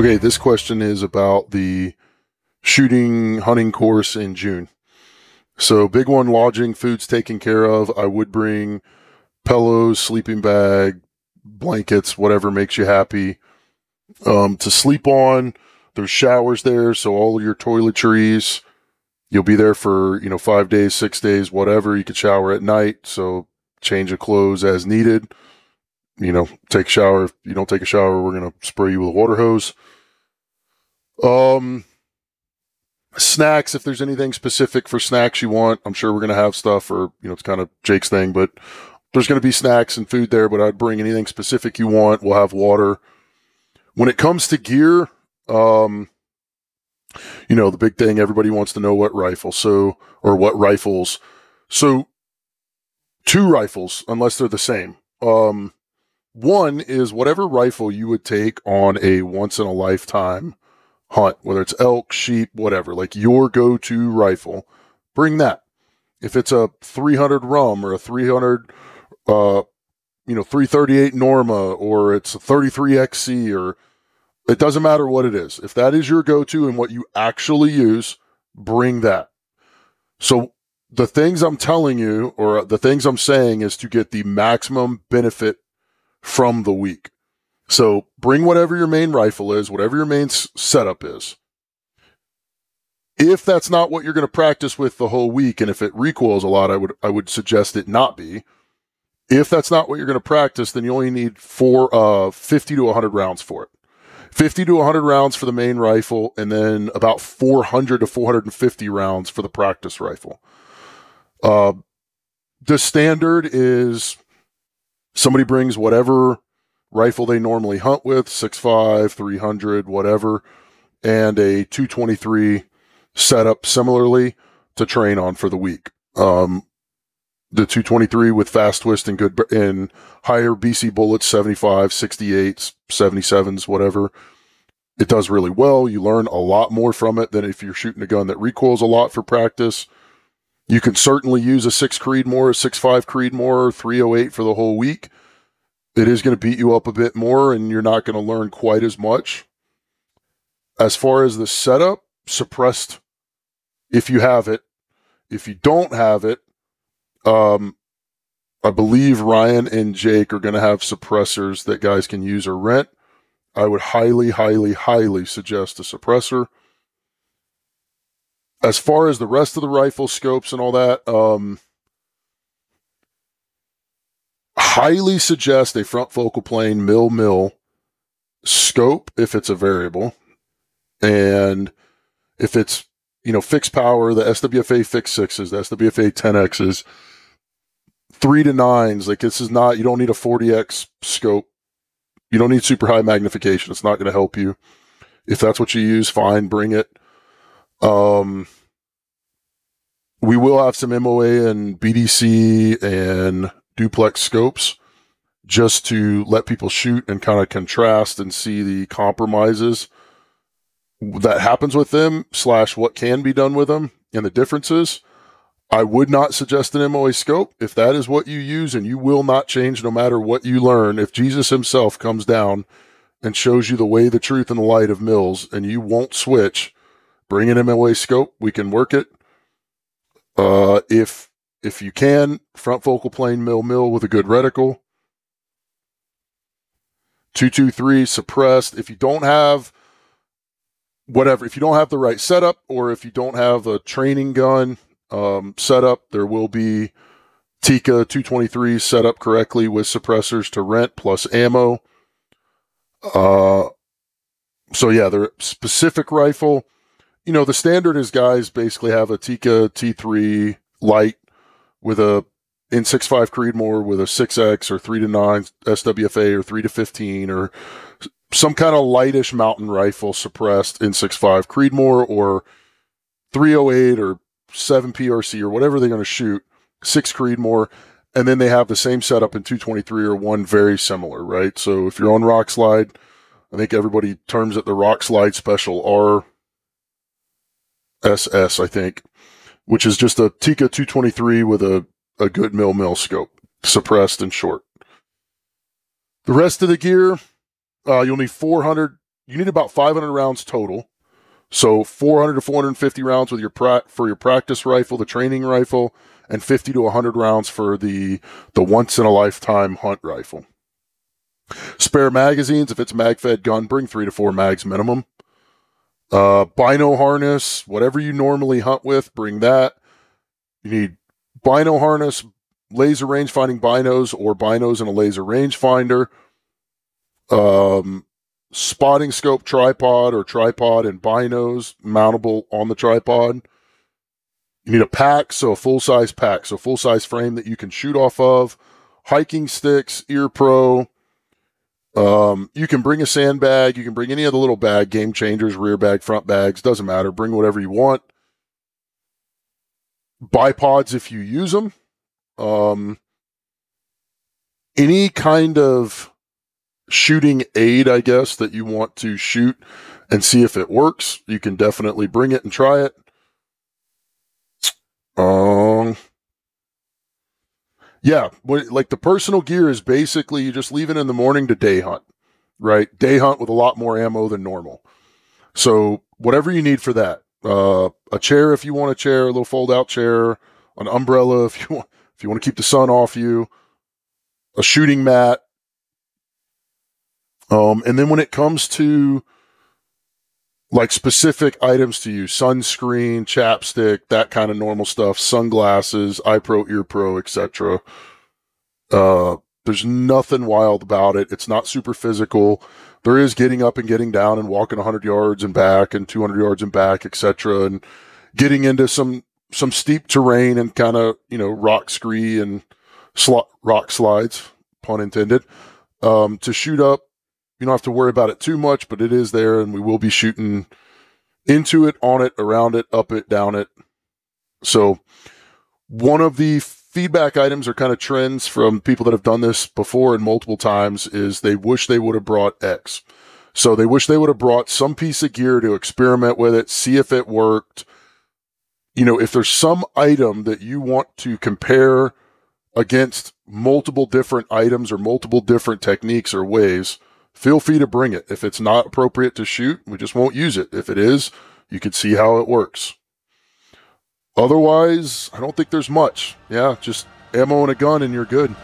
Okay, this question is about the shooting hunting course in June. So, big one lodging, food's taken care of. I would bring pillows, sleeping bag, blankets, whatever makes you happy um, to sleep on. There's showers there, so all your toiletries. You'll be there for you know five days, six days, whatever. You could shower at night, so change of clothes as needed. You know, take a shower. If you don't take a shower, we're gonna spray you with a water hose. Um, snacks. If there's anything specific for snacks you want, I'm sure we're gonna have stuff. Or you know, it's kind of Jake's thing, but there's gonna be snacks and food there. But I'd bring anything specific you want. We'll have water. When it comes to gear, um, you know, the big thing everybody wants to know what rifle, so, or what rifles. So, two rifles, unless they're the same. Um, one is whatever rifle you would take on a once in a lifetime hunt, whether it's elk, sheep, whatever, like your go to rifle, bring that. If it's a 300 rum or a 300, uh, you know, 338 Norma or it's a 33 XC or it doesn't matter what it is. If that is your go to and what you actually use, bring that. So the things I'm telling you or the things I'm saying is to get the maximum benefit from the week. So bring whatever your main rifle is, whatever your main s- setup is. If that's not what you're going to practice with the whole week, and if it recoils a lot, I would I would suggest it not be. If that's not what you're going to practice, then you only need four, uh, 50 to 100 rounds for it. 50 to 100 rounds for the main rifle, and then about 400 to 450 rounds for the practice rifle. Uh, the standard is somebody brings whatever rifle they normally hunt with 6.5 300 whatever and a 223 setup similarly to train on for the week. Um, the 223 with fast twist and good and higher bc bullets 75 68 77s whatever. It does really well. You learn a lot more from it than if you're shooting a gun that recoils a lot for practice you can certainly use a six Creedmoor, a six five Creedmoor, 308 for the whole week. It is going to beat you up a bit more, and you're not going to learn quite as much. As far as the setup, suppressed if you have it. If you don't have it, um, I believe Ryan and Jake are going to have suppressors that guys can use or rent. I would highly, highly, highly suggest a suppressor as far as the rest of the rifle scopes and all that, um, highly suggest a front focal plane mil mil scope if it's a variable, and if it's you know fixed power, the SWFA fixed sixes, the SWFA 10x's, three to nines. Like this is not you don't need a 40x scope. You don't need super high magnification. It's not going to help you. If that's what you use, fine, bring it. Um, we will have some MOA and BDC and duplex scopes just to let people shoot and kind of contrast and see the compromises that happens with them slash what can be done with them and the differences. I would not suggest an MOA scope if that is what you use and you will not change no matter what you learn. If Jesus himself comes down and shows you the way, the truth, and the light of mils and you won't switch, bring an MOA scope. We can work it. Uh, if if you can, front focal plane mil mil with a good reticle. Two two three suppressed. If you don't have whatever, if you don't have the right setup, or if you don't have a training gun um, setup, there will be Tikka 223 set up correctly with suppressors to rent plus ammo. Uh, so yeah, the specific rifle you know, the standard is guys basically have a Tikka T3 light with a a N65 Creedmoor with a 6X or 3 to 9 SWFA or 3 to 15 or some kind of lightish mountain rifle suppressed N65 Creedmoor or 308 or 7 PRC or whatever they're going to shoot, 6 Creedmoor. And then they have the same setup in 223 or one very similar, right? So if you're on Rokslide, I think everybody terms it the Rokslide Special R SS, I think, which is just a Tikka 223 with a, a good mil mil scope, suppressed and short. The rest of the gear, uh, you'll need 400 you need about 500 rounds total. So 400 to 450 rounds with your pra- for your practice rifle, the training rifle, and 50 to 100 rounds for the the once in a lifetime hunt rifle. Spare magazines, if it's mag fed gun, bring three to four mags minimum. Uh, bino harness, whatever you normally hunt with, bring that. You need bino harness, laser range finding binos, or binos and a laser range finder. Um, spotting scope tripod or tripod and binos mountable on the tripod. You need a pack, so a full size pack, so full size frame that you can shoot off of. Hiking sticks, ear pro. Um, you can bring a sandbag. You can bring any of the little bag, game changers, rear bag, front bags, doesn't matter. Bring whatever you want. Bipods if you use them. Um, any kind of shooting aid, I guess, that you want to shoot and see if it works, you can definitely bring it and try it. Um, yeah, like the personal gear is basically you just leave it in the morning to day hunt, right? Day hunt with a lot more ammo than normal. So whatever you need for that, uh, a chair if you want a chair, a little fold out chair, an umbrella if you want if you want to keep the sun off you, a shooting mat, um, and then when it comes to like specific items to use, sunscreen, chapstick, that kind of normal stuff, sunglasses, eye pro, ear pro, etc. Uh, there's nothing wild about it. It's not super physical. There is getting up and getting down and walking 100 yards and back and 200 yards and back, etc. And getting into some some steep terrain and kind of you know rock scree and sl- rock slides, pun intended, um, to shoot up you don't have to worry about it too much, but it is there, and we will be shooting into it, on it, around it, up it, down it. So, one of the feedback items or kind of trends from people that have done this before and multiple times is they wish they would have brought X. So they wish they would have brought some piece of gear to experiment with it, see if it worked. You know, if there's some item that you want to compare against multiple different items or multiple different techniques or ways, feel free to bring it. If it's not appropriate to shoot, we just won't use it. If it is, you can see how it works. Otherwise, I don't think there's much. Yeah, just ammo and a gun and you're good.